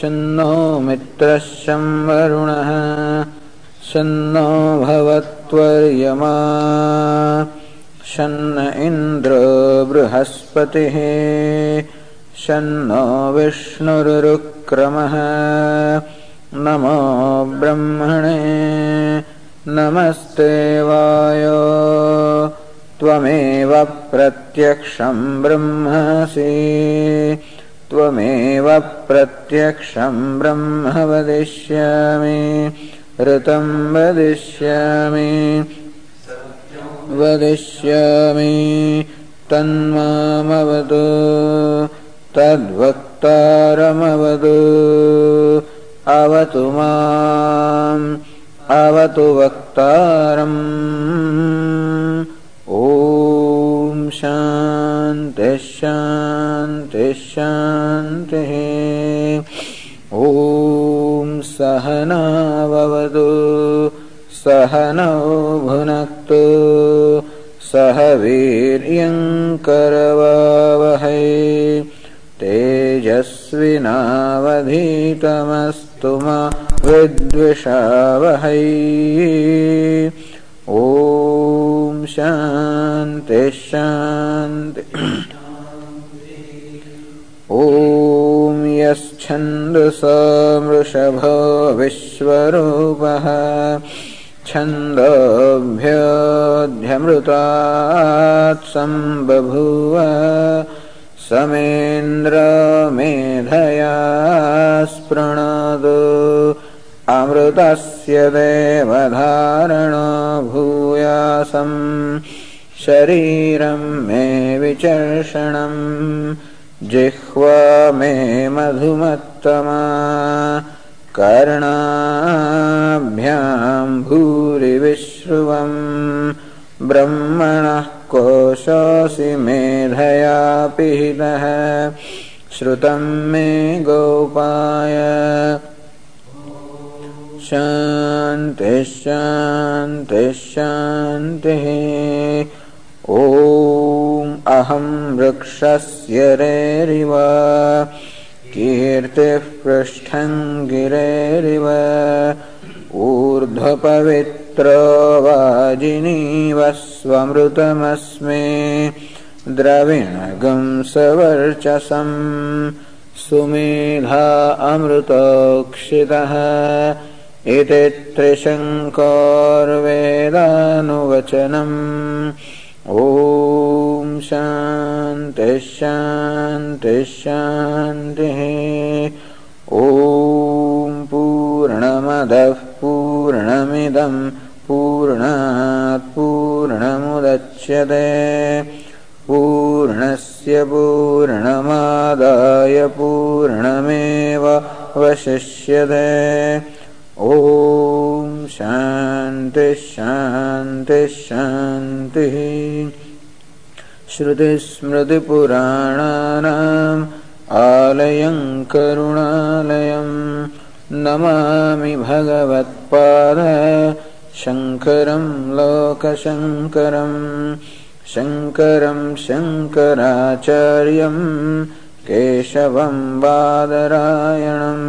शन्नो मित्रः शं वरुणः शन्नो भवत्वर्यमा शन्न इन्द्रो बृहस्पतिः शन्नो विष्णुरुक्रमः नमो ब्रह्मणे नमस्ते वायो त्वमेव प्रत्यक्षं ब्रह्मसि त्वमेव प्रत्यक्षं ब्रह्म वदिष्यामि ऋतं वदिष्यामि वदिष्यामि तन्मामवतु तद्वक्तारमवतु अवतु माम् अवतु वक्तारम् ॐ शान्तिः शान्तिः ॐ सहनाववतु सहनौ भुनक्तु सह वीर्यङ्करवावहै तेजस्विनावधीतमस्तु मा विद्विषावहै। ॐ शान्ति शान्ति। ॐ यच्छन्द स मृषभो विश्वरूपः छन्दभ्यध्यमृतात्सम्बभूव समेन्द्र मेधया स्पृणोद अमृतस्य देवधारणो भूयासम् शरीरं मे विचर्षणम् जिह्वा मे मधुमत्तमा कर्णाभ्यां भूरिविश्रुवम् ब्रह्मणः कोशोऽसि मेधया पिहितः श्रुतं मे गोपाय शान्तिः शान्तिः शान्तिः। ॐ अहं वृक्षस्य रेरिव कीर्तिः पृष्ठं गिरेरिव। ऊर्ध्वपवित्रो वाजिनीव स्वमृतमस्मे द्रविणगं सवर्चसं सुमेधा अमृतोक्षितः इति त्रिशङ्कोर्वेदानुवचनम्। ॐ शान्तिः शान्तिः शान्तिः। ॐ पूर्णमदः पूर्णमिदं पूर्णात् पूर्णमुदच्यते पूर्णस्य पूर्णमादाय पूर्णमेव वशिष्यते ॐ शान्तिः शान्तिः श्रुतिस्मृतिपुराणानाम् आलयं करुणालयं नमामि भगवत्पाद शङ्करं लोकशङ्करं शङ्करं शङ्कराचार्यं केशवं बादरायणम्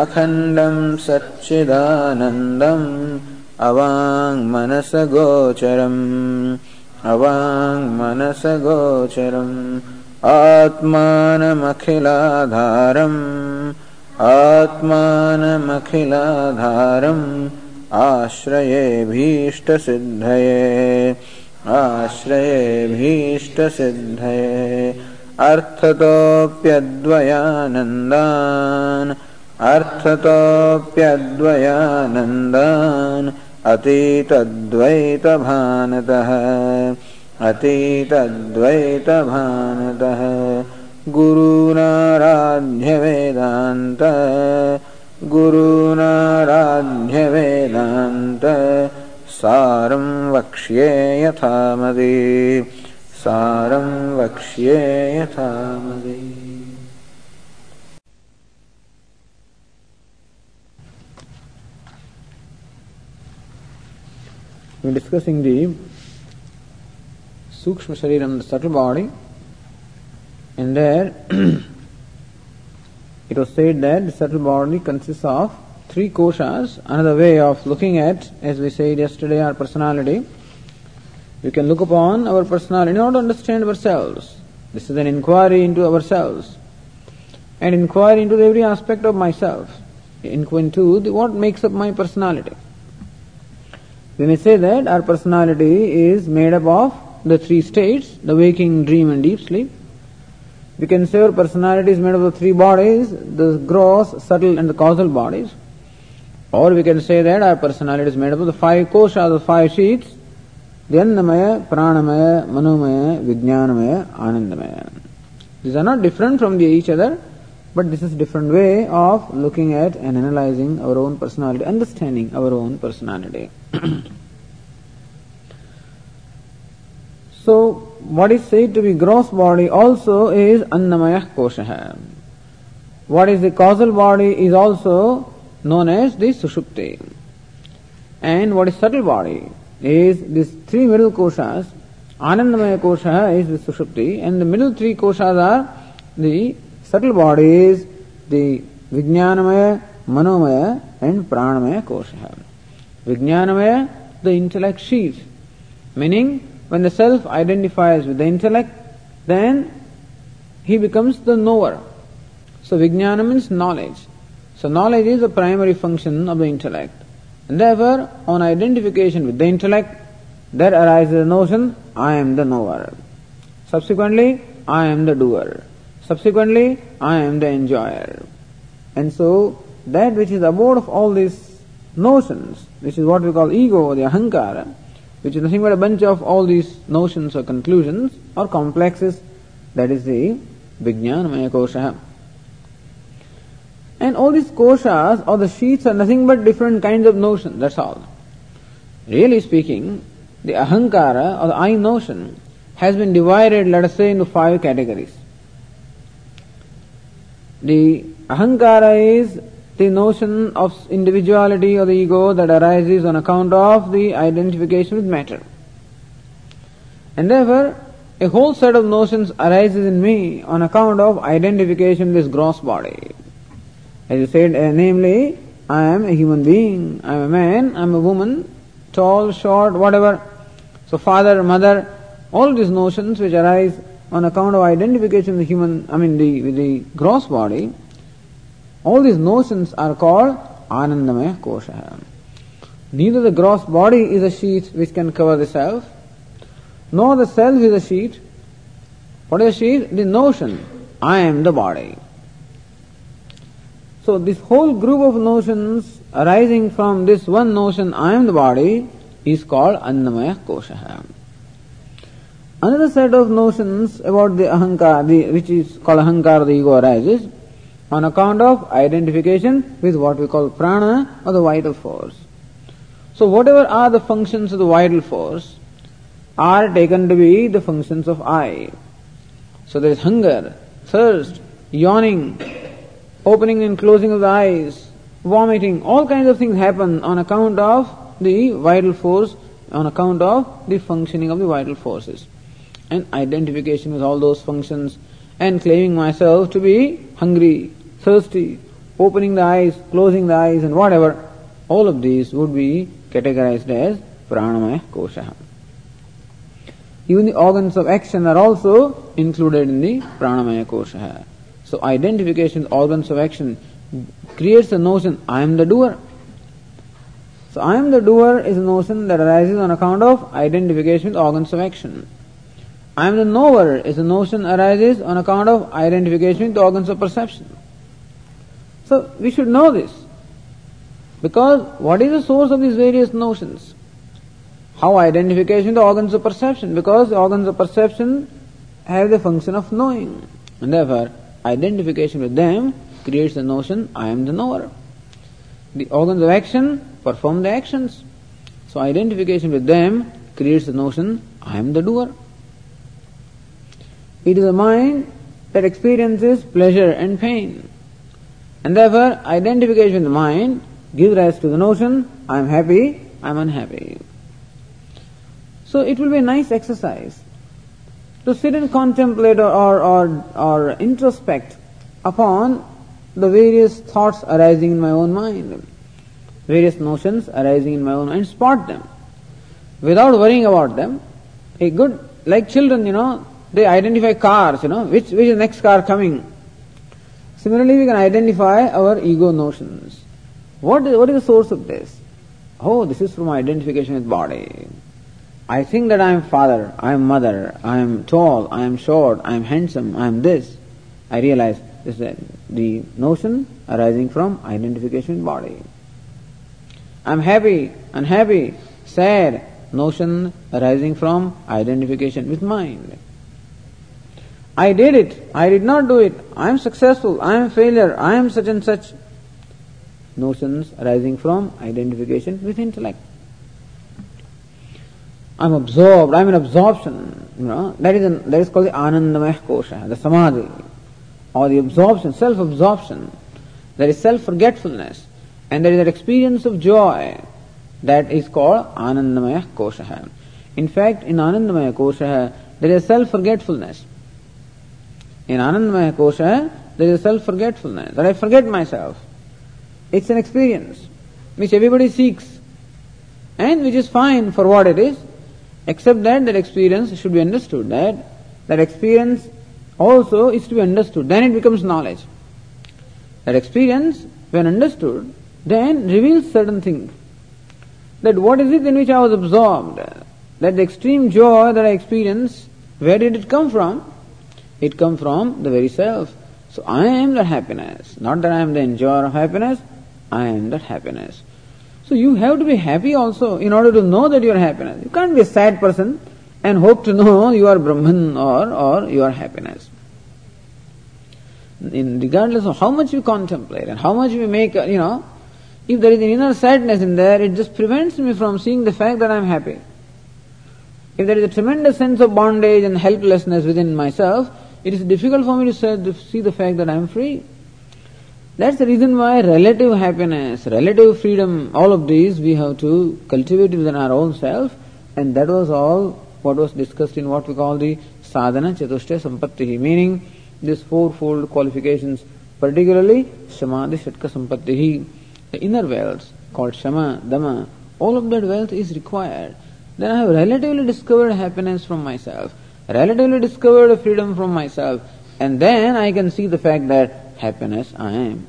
अखण्डं सच्चिदानन्दम् अवाङ्मनसगोचरम् अवाङ्मनसगोचरम् आत्मानमखिलाधारम् आत्मानमखिलाधारम् आश्रयेभीष्टसिद्धये आश्रयेभीष्टसिद्धये अर्थतोऽप्यद्वयानन्दान् अर्थतोऽप्यद्वयानन्दान् अतीतद्वैतभानतः अतीतद्वैतभानतः। गुरूनाराध्यवेदान्त गुरूनाराध्यवेदान्त सारं वक्ष्ये यथामति सारं वक्ष्ये We are discussing the Sukshma Shariram, the subtle body, and there it was said that the subtle body consists of three koshas. Another way of looking at, as we said yesterday, our personality. We can look upon our personality in order to understand ourselves. This is an inquiry into ourselves. and inquiry into every aspect of myself. Inquiry into the, what makes up my personality. We may say that our personality is made up of the three states, the waking, dream and deep sleep. We can say our personality is made up of the three bodies, the gross, subtle and the causal bodies. Or we can say that our personality is made up of the five koshas, the five sheets, the Annamaya, Pranamaya, Manomaya, Vijnanamaya, Anandamaya. These are not different from each other, but this is a different way of looking at and analyzing our own personality, understanding our own personality. so, what is said to be gross body also is Annamaya Kosha. What is the causal body is also known as the Sushupti. And what is subtle body is these three middle koshas. Anandamaya kosha is the Sushupti, and the middle three koshas are the subtle bodies, the Vijnanamaya, Manomaya, and Pranamaya kosha. Vijnanamaya, the intellect sheath, meaning when the self identifies with the intellect, then he becomes the knower. So Vijnana means knowledge. So knowledge is the primary function of the intellect. And therefore, on identification with the intellect, there arises the notion, I am the knower. Subsequently, I am the doer. Subsequently, I am the enjoyer. And so, that which is the abode of all these notions, which is what we call ego the ahankara, which is nothing but a bunch of all these notions or conclusions or complexes, that is the Vijnanamaya Kosha. And all these koshas or the sheets are nothing but different kinds of notions, that's all. Really speaking, the ahankara or the I notion has been divided, let us say, into five categories. The ahankara is the notion of individuality or the ego that arises on account of the identification with matter. And therefore, a whole set of notions arises in me on account of identification with this gross body. As you said, uh, namely, I am a human being, I am a man, I am a woman, tall, short, whatever. So father, mother, all these notions which arise on account of identification with the human, I mean the, the gross body, all these notions are called Anandamaya Kosha. Neither the gross body is a sheet which can cover the self, nor the self is a sheet. What is a sheet? The notion, I am the body. So this whole group of notions arising from this one notion, I am the body, is called Annamaya Kosha. Another set of notions about the ahankar, the, which is called ahankar, the ego arises on account of identification with what we call prana or the vital force. So whatever are the functions of the vital force are taken to be the functions of I. So there is hunger, thirst, yawning, opening and closing of the eyes, vomiting, all kinds of things happen on account of the vital force, on account of the functioning of the vital forces. And identification with all those functions and claiming myself to be hungry, thirsty, opening the eyes, closing the eyes and whatever, all of these would be categorized as pranamaya kosha. Even the organs of action are also included in the pranamaya kosha. So identification with organs of action creates the notion, I am the doer. So I am the doer is a notion that arises on account of identification with organs of action. I am the knower is a notion arises on account of identification with the organs of perception. So we should know this. Because what is the source of these various notions? How identification with the organs of perception? Because the organs of perception have the function of knowing. And therefore, identification with them creates the notion, I am the knower. the organs of action perform the actions. So identification with them creates the notion, I am the doer. It is the mind that experiences pleasure and pain. And therefore, identification with the mind gives rise to the notion, I am happy, I am unhappy. So it will be a nice exercise to sit and contemplate or, or, or, or introspect upon the various thoughts arising in my own mind, various notions arising in my own mind, spot them without worrying about them. A good, like children, you know, they identify cars, you know, which, which is the next car coming. Similarly, we can identify our ego notions. What is, what is the source of this? Oh, this is from identification with body. I think that I am father, I am mother, I am tall, I am short, I am handsome, I am this. I realize this is the notion arising from identification with body. I am happy, unhappy, sad, notion arising from identification with mind. I did it, I did not do it, I am successful, I am failure, I am such and such. Notions arising from identification with intellect. I'm absorbed, I'm in absorption, you know, that is, an, that is called the Anandamaya Kosha, the Samadhi, or the absorption, self-absorption. There is self-forgetfulness, and there is that experience of joy that is called Anandamaya Kosha. In fact, in Anandamaya Kosha, there is self-forgetfulness. In Anandamaya Kosha, there is self-forgetfulness, that I forget myself. It's an experience which everybody seeks, and which is fine for what it is, Except that that experience should be understood. That that experience also is to be understood. Then it becomes knowledge. That experience, when understood, then reveals certain things. That what is it in which I was absorbed? That the extreme joy that I experienced, where did it come from? It comes from the very self. So I am that happiness. Not that I am the enjoyer of happiness, I am that happiness. So you have to be happy also in order to know that you are happiness. You can't be a sad person and hope to know you are Brahman or, or you are happiness. In regardless of how much we contemplate and how much we make, you know, if there is an inner sadness in there, it just prevents me from seeing the fact that I am happy. If there is a tremendous sense of bondage and helplessness within myself, it is difficult for me to see the fact that I am free. That's the reason why relative happiness, relative freedom, all of these we have to cultivate within our own self, and that was all what was discussed in what we call the sadhana chatushta sampatti, meaning these fourfold qualifications, particularly shamadi shatka sampatti, the inner wealth called shama, dama, all of that wealth is required. Then I have relatively discovered happiness from myself, relatively discovered freedom from myself, and then I can see the fact that happiness I am.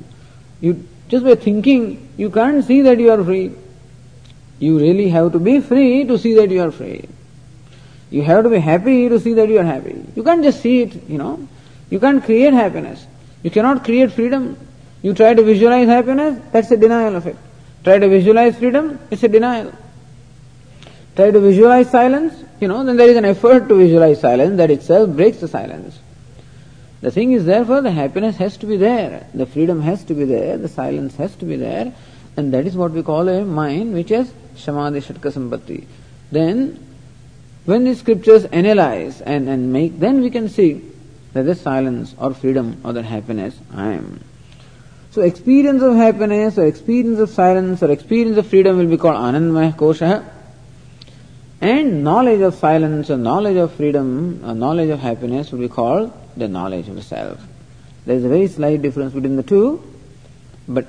You just by thinking, you can't see that you are free. You really have to be free to see that you are free. You have to be happy to see that you are happy. You can't just see it, you know. You can't create happiness. You cannot create freedom. You try to visualize happiness, that's a denial of it. Try to visualize freedom, it's a denial. Try to visualize silence, you know, then there is an effort to visualize silence that itself breaks the silence. The thing is, therefore, the happiness has to be there, the freedom has to be there, the silence has to be there, and that is what we call a mind which is Shamadi Shatka Sampatti. Then, when the scriptures analyze and, and make, then we can see that the silence or freedom or that happiness I am. So experience of happiness or experience of silence or experience of freedom will be called Anandmaya Kosha. And knowledge of silence or knowledge of freedom or knowledge of happiness will be called the knowledge of self. There is a very slight difference between the two, but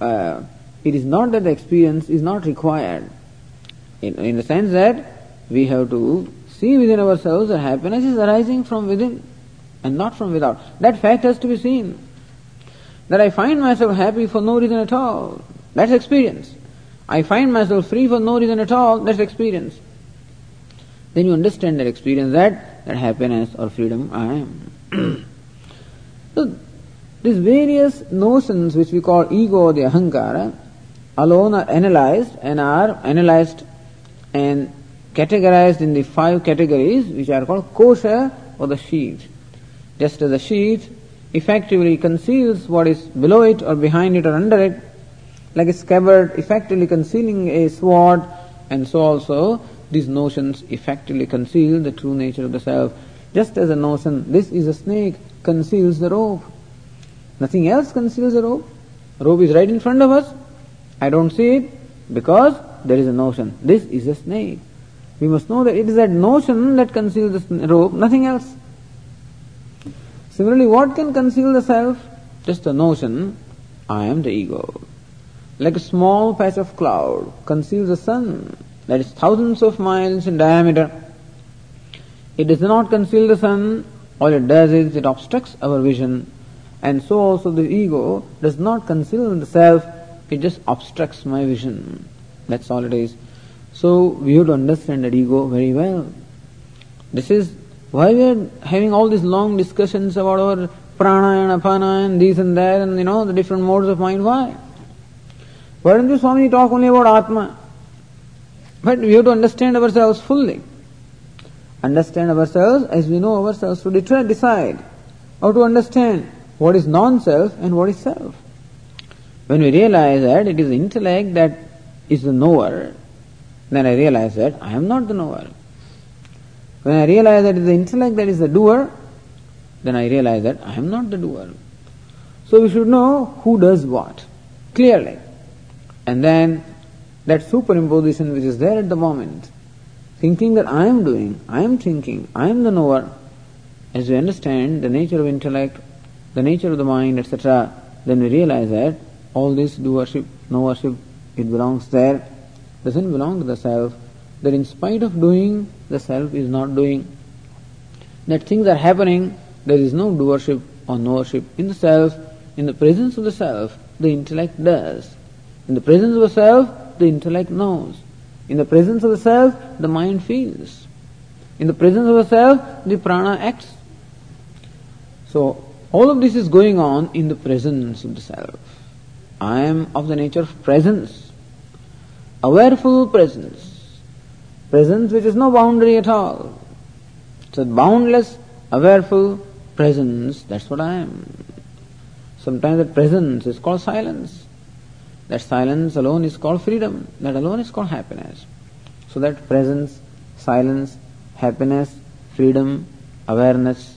uh, it is not that the experience is not required. In, in the sense that we have to see within ourselves that happiness is arising from within and not from without. That fact has to be seen. That I find myself happy for no reason at all. That's experience. I find myself free for no reason at all. That's experience. Then you understand that experience that, that happiness or freedom I am. so, these various notions which we call ego or the ahankara alone are analyzed and are analyzed and categorized in the five categories which are called kosha or the sheath. Just as the sheath effectively conceals what is below it or behind it or under it, like a scabbard effectively concealing a sword, and so also these notions effectively conceal the true nature of the self. Just as a notion, this is a snake, conceals the rope. Nothing else conceals the rope. Rope is right in front of us. I don't see it because there is a notion. This is a snake. We must know that it is that notion that conceals the rope, nothing else. Similarly, what can conceal the self? Just the notion, I am the ego. Like a small patch of cloud conceals the sun that is thousands of miles in diameter. It does not conceal the sun, all it does is it obstructs our vision. And so also the ego does not conceal the self, it just obstructs my vision. That's all it is. So we have to understand that ego very well. This is why we are having all these long discussions about our prana and apana and this and that and you know the different modes of mind. Why? Why don't you Swami talk only about Atma? But we have to understand ourselves fully. Understand ourselves as we know ourselves to decide how to understand what is non-self and what is self. When we realize that it is intellect that is the knower, then I realize that I am not the knower. When I realize that it is the intellect that is the doer, then I realize that I am not the doer. So we should know who does what clearly. And then that superimposition which is there at the moment, thinking that I am doing, I am thinking, I am the knower, as we understand the nature of intellect, the nature of the mind, etc., then we realize that all this doership, knowership, it belongs there, doesn't belong to the self, that in spite of doing, the self is not doing. That things are happening, there is no doership or knowership in the self. In the presence of the self, the intellect does. In the presence of the self, the intellect knows. In the presence of the self, the mind feels. In the presence of the self, the prana acts. So, all of this is going on in the presence of the self. I am of the nature of presence, awareful presence. Presence which is no boundary at all. It's a boundless, awareful presence. That's what I am. Sometimes that presence is called silence. That silence alone is called freedom. That alone is called happiness. So that presence, silence, happiness, freedom, awareness,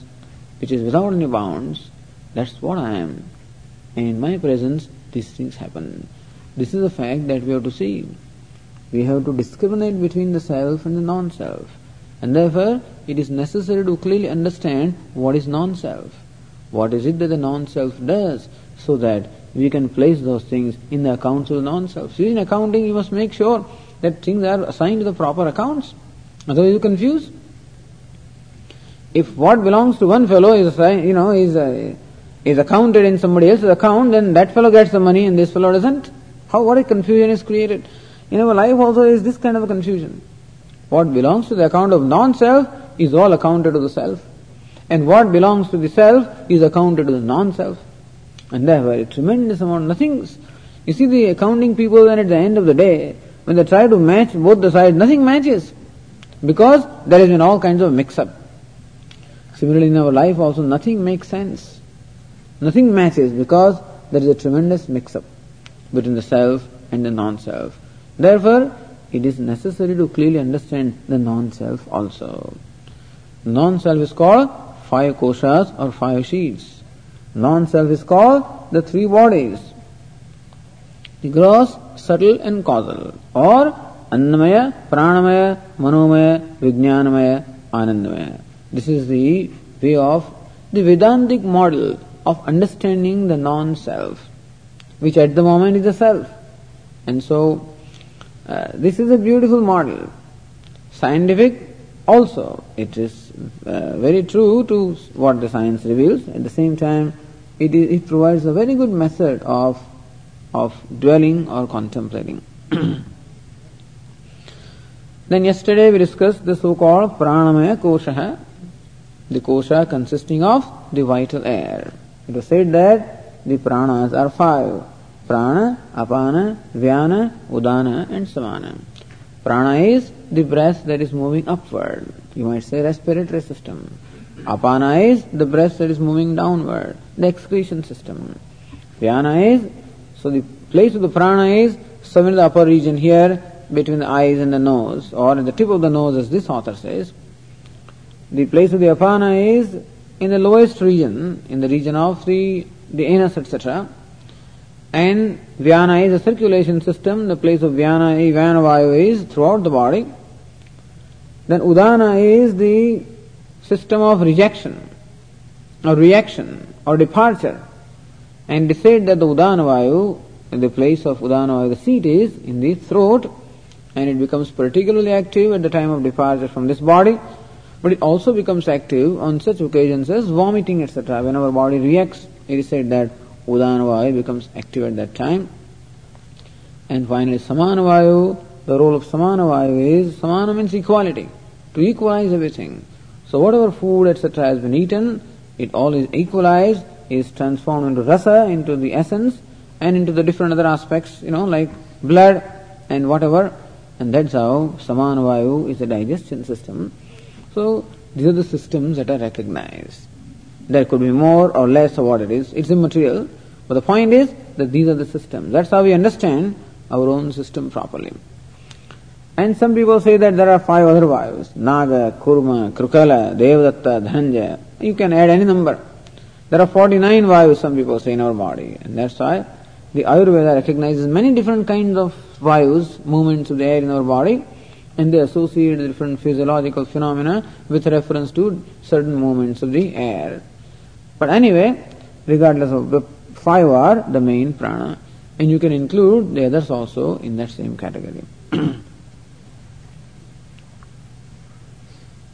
which is without any bounds, that's what I am. And in my presence, these things happen. This is a fact that we have to see we have to discriminate between the self and the non-self. And therefore, it is necessary to clearly understand what is non-self. What is it that the non-self does so that we can place those things in the accounts of the non-self. See, in accounting, you must make sure that things are assigned to the proper accounts. Otherwise, you confuse. If what belongs to one fellow is, you know, is, uh, is accounted in somebody else's account, then that fellow gets the money and this fellow doesn't. How, what a confusion is created. In our life also is this kind of a confusion. What belongs to the account of non-self is all accounted to the self. And what belongs to the self is accounted to the non-self. And therefore a tremendous amount, nothing, you see the accounting people then at the end of the day, when they try to match both the sides, nothing matches. Because there has been all kinds of mix-up. Similarly in our life also nothing makes sense. Nothing matches because there is a tremendous mix-up between the self and the non-self. Therefore, it is necessary to clearly understand the non-self also. Non-self is called five koshas or five sheets. Non-self is called the three bodies. The gross, subtle and causal. Or Annamaya, Pranamaya, Manomaya, Vijnanamaya, Anandamaya. This is the way of the Vedantic model of understanding the non-self, which at the moment is the self. And so uh, this is a beautiful model. Scientific also, it is uh, very true to what the science reveals. At the same time, it, is, it provides a very good method of, of dwelling or contemplating. then yesterday we discussed the so-called pranamaya kosha, the kosha consisting of the vital air. It was said that the pranas are five. Prana, Apana, Vyana, Udana and Samana. Prana is the breath that is moving upward. You might say respiratory system. Apana is the breath that is moving downward, the excretion system. Vyana is, so the place of the prana is somewhere in the upper region here between the eyes and the nose, or at the tip of the nose, as this author says. The place of the apana is in the lowest region, in the region of the, the anus, etc. And Vyana is a circulation system, the place of Vyana, Vyana Vayu is throughout the body. Then Udana is the system of rejection, or reaction, or departure. And said that the Udana Vayu, the place of Udana Vayu, the seat is in the throat, and it becomes particularly active at the time of departure from this body, but it also becomes active on such occasions as vomiting, etc. When our body reacts, it is said that Udana Vayu becomes active at that time. And finally, Samana Vayu, the role of Samana Vayu is, Samana means equality, to equalize everything. So whatever food, etc. has been eaten, it all is equalized, is transformed into rasa, into the essence, and into the different other aspects, you know, like blood and whatever, and that's how Samana Vayu is a digestion system. So these are the systems that are recognized. There could be more or less of what it is. It's immaterial. But the point is that these are the systems. That's how we understand our own system properly. And some people say that there are five other Vayus. Naga, Kurma, Krukala, Devadatta, Dhananjaya. You can add any number. There are 49 Vayus, some people say, in our body. And that's why the Ayurveda recognizes many different kinds of Vayus, movements of the air in our body, and they associate different physiological phenomena with reference to certain movements of the air. But anyway, regardless of the five are the main prana, and you can include the others also in that same category.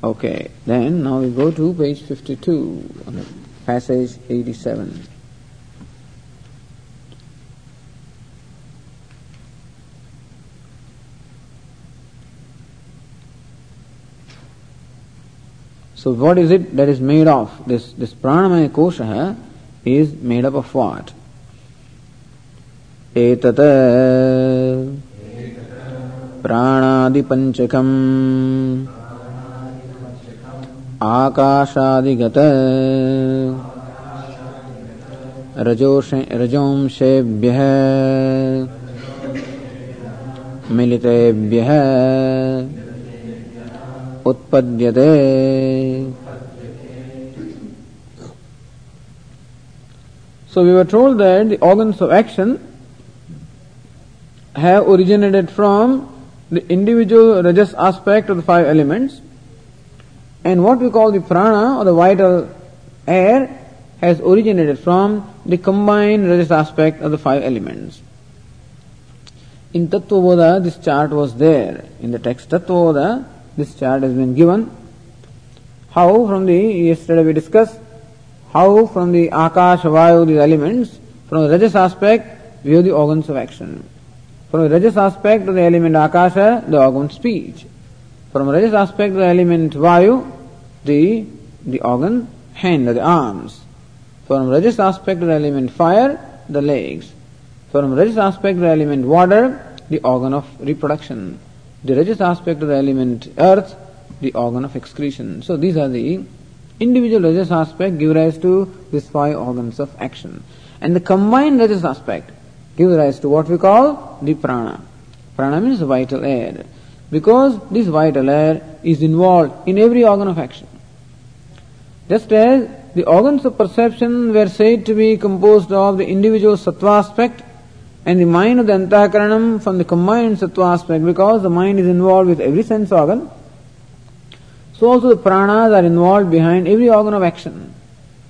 okay, then now we go to page 52, passage 87. So what is it that is made of? This, this pranamaya kosha is made up of what? एतत् प्राणादिपञ्चकम् आकाशादिगत रजोंशेभ्यः मिलितेभ्यः उत्पद्यते So we were told that the organs of action have originated from the individual rajas aspect of the five elements and what we call the prana or the vital air has originated from the combined rajas aspect of the five elements. In Tattvabodha, this chart was there. In the text Tattvabodha, this chart has been given. How from the, yesterday we discussed, how from the Akash, Vayu, these elements, from the Rajas aspect, we have the organs of action. From the Rajas aspect of the element Akasha, the organ speech. From Rajas aspect the element Vayu, the, the organ hand the arms. From Rajas aspect the element fire, the legs. From Rajas aspect the element water, the organ of reproduction. The Rajas aspect of the element earth, the organ of excretion. So these are the individual Rajas aspect give rise to these five organs of action. And the combined Rajas aspect gives rise to what we call the prana. Prana means vital air. Because this vital air is involved in every organ of action. Just as the organs of perception were said to be composed of the individual sattva aspect and the mind of the antahakaranam from the combined sattva aspect because the mind is involved with every sense organ. So also the pranas are involved behind every organ of action.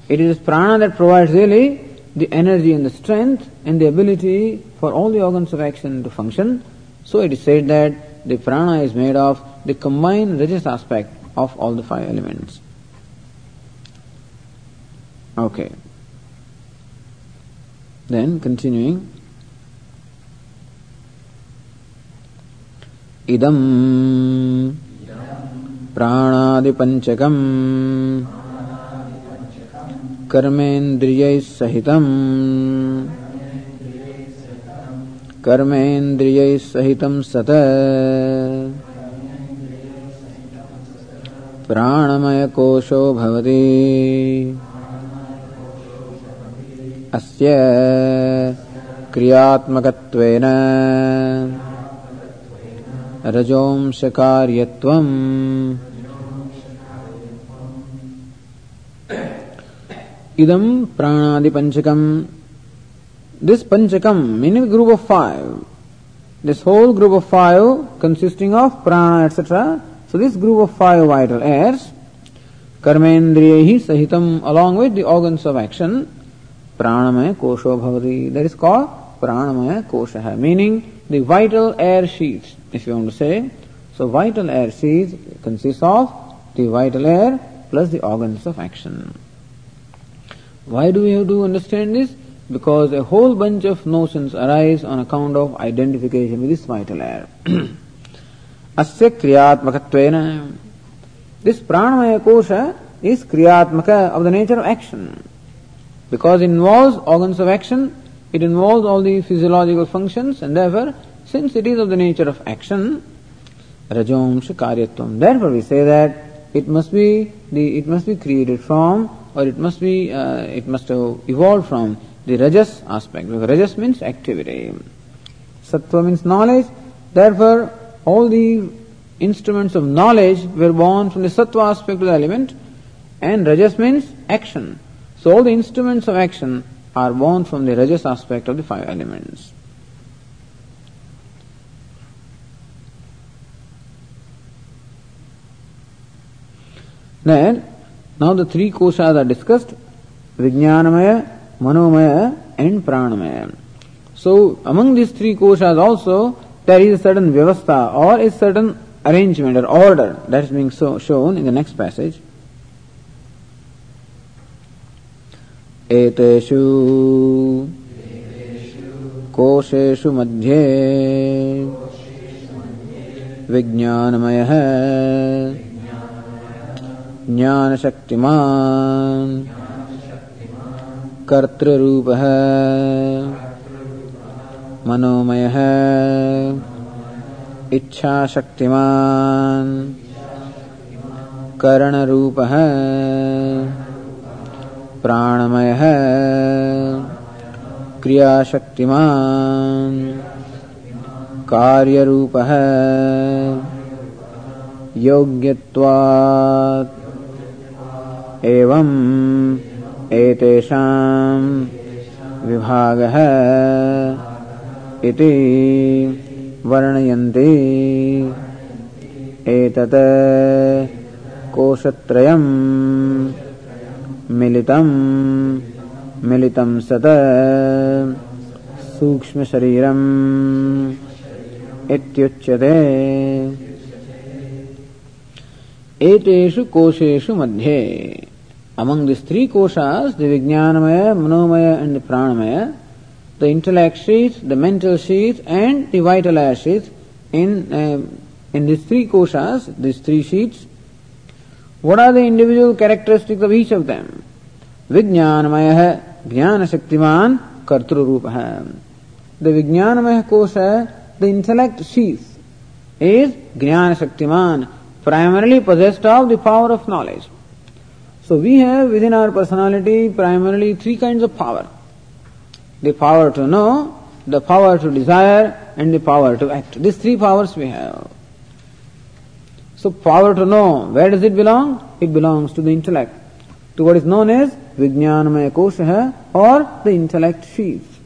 It is prana that provides really the energy and the strength and the ability for all the organs of action to function. So it is said that the prana is made of the combined rajasic aspect of all the five elements. Okay. Then continuing. idam प्राणादिपञ्चकम् कर्मेन्द्रियैः सहितम् कर्मेन्द्रियैः सहितं सत। प्राणमयकोशो भवति। अस्य क्रियात्मकत्वेन रजोंशकार्यत्वम् pranadi panchakam this panchakam meaning group of five this whole group of five consisting of prana etc so this group of five vital airs कर्मेन्द्रिय sahitam along with the organs of action pranamaya kosho bhavati that is called pranamaya kosha meaning the vital air sheaths if you want to say so vital air sheaths consists of the vital air plus the organs of action why do we have to understand this? Because a whole bunch of notions arise on account of identification with this vital air. Asya kriyatmakattvena. This kosha is kriyatmaka of the nature of action. Because it involves organs of action, it involves all the physiological functions, and therefore, since it is of the nature of action, rajomsha karyatvam. Therefore, we say that it must be the it must be created from or it must be, uh, it must have evolved from the rajas aspect. Because rajas means activity. Sattva means knowledge. Therefore, all the instruments of knowledge were born from the sattva aspect of the element, and rajas means action. So all the instruments of action are born from the rajas aspect of the five elements. Then Now the three koshas are discussed Vijnanamaya, Manomaya, and Pranamaya. So among these three koshas also there is a certain vyavastha or a certain arrangement or order that is being so shown in the next passage. एतेषु कोशेषु मध्ये विज्ञानमयः ज्ञानशक्तिमान् कर्तृ रूप मनोमय। इच्छाशक्ति इच्छा शक्तिमान कर्ण रूप है प्राणमय। है क्रिया शक्तिमान कार्य रूप है एवं एतेषाम् विभागः इति वर्णयन्ति। एतत् कोशत्रयम् मिलितम् मिलितं सत् सूक्ष्मशरीरम् इत्युच्यते। एतेषु कोशेषु मध्ये Among these three koshas, the Vijnanamaya, Manomaya and the Pranamaya, the intellect sheath, the mental sheath and the vital sheath, in, uh, in these three koshas, these three sheaths, what are the individual characteristics of each of them? Vijnanamaya, Jnana Shaktiman, Kartrurupaha. The Vijnanamaya kosha, the intellect sheath, is Jnana primarily possessed of the power of knowledge. So we have within our personality primarily three kinds of power. The power to know, the power to desire, and the power to act. These three powers we have. So power to know, where does it belong? It belongs to the intellect. To what is known as Vijnanamaya Kosha or the intellect sheath.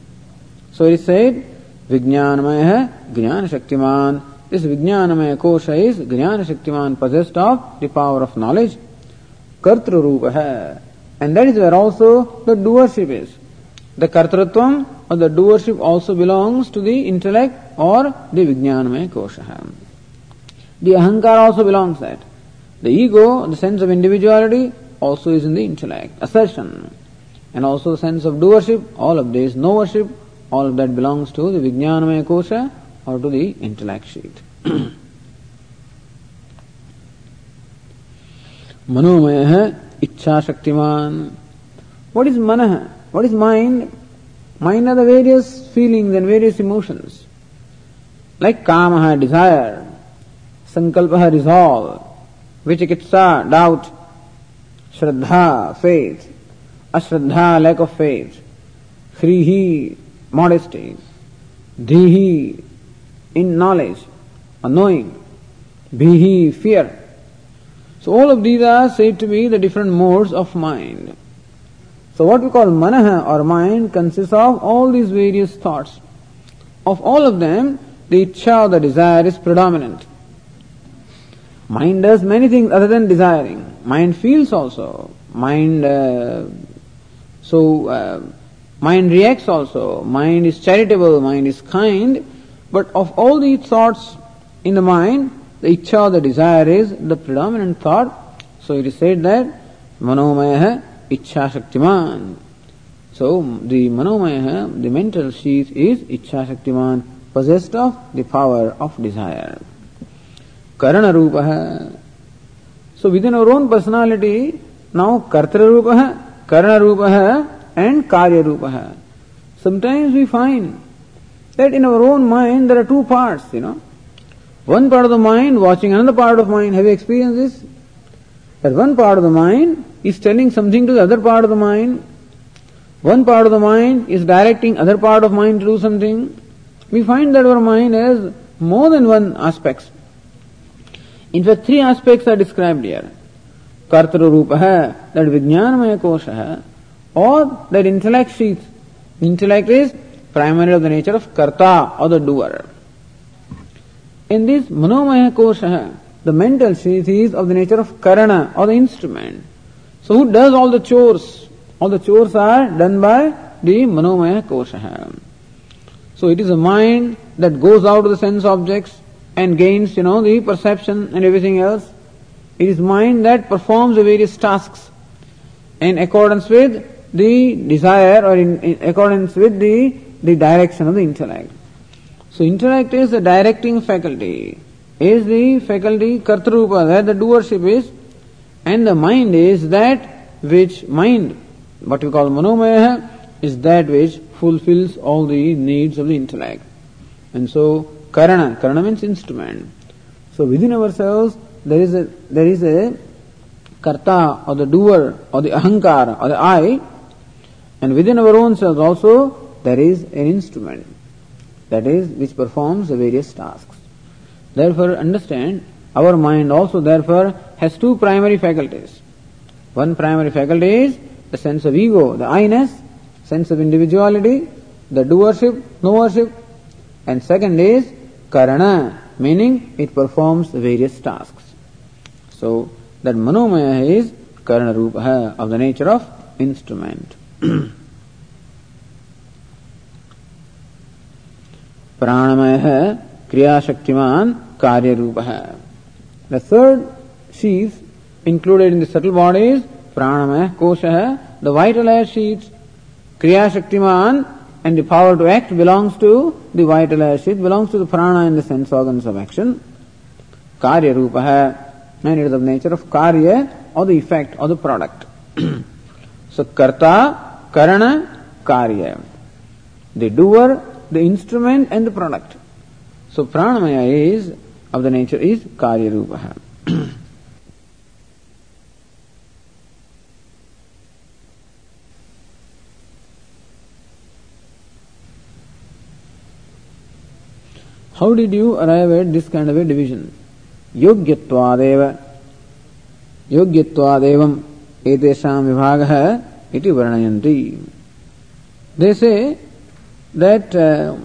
So it is said, Vijnanamaya Jnana Shaktiman. This Vijnanamaya Kosha is Jnana Shaktiman possessed of the power of knowledge कर्तृ रूप है. And that is where also the doership is the कर्तृत्व or the doership also belong to the intellect or the विज्ञान में कोश है the अहंकार also belongs that the ego the sense of individuality also is in the intellect assertion and also sense of doership all of this knowership all of that belongs to the विज्ञान में कोश और to the intellect sheet मनोमय है इच्छा Shaktimaan what is mana what is mind mind are the various feelings and various emotions like kama desire sankalpa resolve vichikitsa doubt shraddha faith ashraddha lack of faith hrihi modesty, dhihi, in knowledge, or knowing, bhihi, fear. So all of these are said to be the different modes of mind. So what we call manaha or mind consists of all these various thoughts. Of all of them, the or the desire is predominant. Mind does many things other than desiring. Mind feels also. Mind, uh, so, uh, mind reacts also. Mind is charitable, mind is kind. But of all these thoughts in the mind, the ichha, the desire is the predominant thought. So it is said that manomaya ichha shaktiman. So the manomaya, the mental sheath is ichha shaktiman, possessed of the power of desire. Karana rupa. So within our own personality, now kartara rupa, karana rupa and karya rupa. Sometimes we find that in our own mind there are two parts, you know. One part of the mind watching another part of mind. Have you experienced this? That one part of the mind is telling something to the other part of the mind. One part of the mind is directing other part of mind to do something. We find that our mind has more than one aspects. In fact, three aspects are described here. Rupa, hai, that Vijnanamaya Kosha, or that intellect is primarily of the nature of Karta or the doer. In this Manomaya Kosha, the mental sheath is of the nature of Karana or the instrument. So who does all the chores? All the chores are done by the Manomaya Kosha. So it is a mind that goes out to the sense objects and gains, you know, the perception and everything else. It is mind that performs the various tasks in accordance with the desire or in, in accordance with the, the direction of the intellect. So intellect is the directing faculty, is the faculty kartrupa, where the doership is, and the mind is that which mind, what we call manomaya, is that which fulfills all the needs of the intellect. And so karana, karana means instrument. So within ourselves there is a there is a karta or the doer or the ahankara or the I, and within our own selves also there is an instrument that is which performs various tasks. Therefore understand our mind also therefore has two primary faculties. One primary faculty is the sense of ego, the I-ness, sense of individuality, the doership, knowership, and second is karana, meaning it performs various tasks. So that manomaya is karana rupa of the nature of instrument. प्राणमय है क्रियाशक्तिमान कार्य रूप है the third sheath included in the subtle bodies प्राणमय, कोश। है the vital air sheaths क्रियाशक्तिमान and the power to act belongs to the vital air sheath belongs to the प्राण in the sense organs of action कार्य रूप है and it is the nature of कार्य or the effect or the product so कर्ता करण कार्य the doer the instrument and the product. So pranamaya is of the nature is karya rupa. How did you arrive at this kind of a division? योग्यत्वादेव योग्यत्वादेवम एतेषां विभागः इति वर्णयन्ति they say that uh,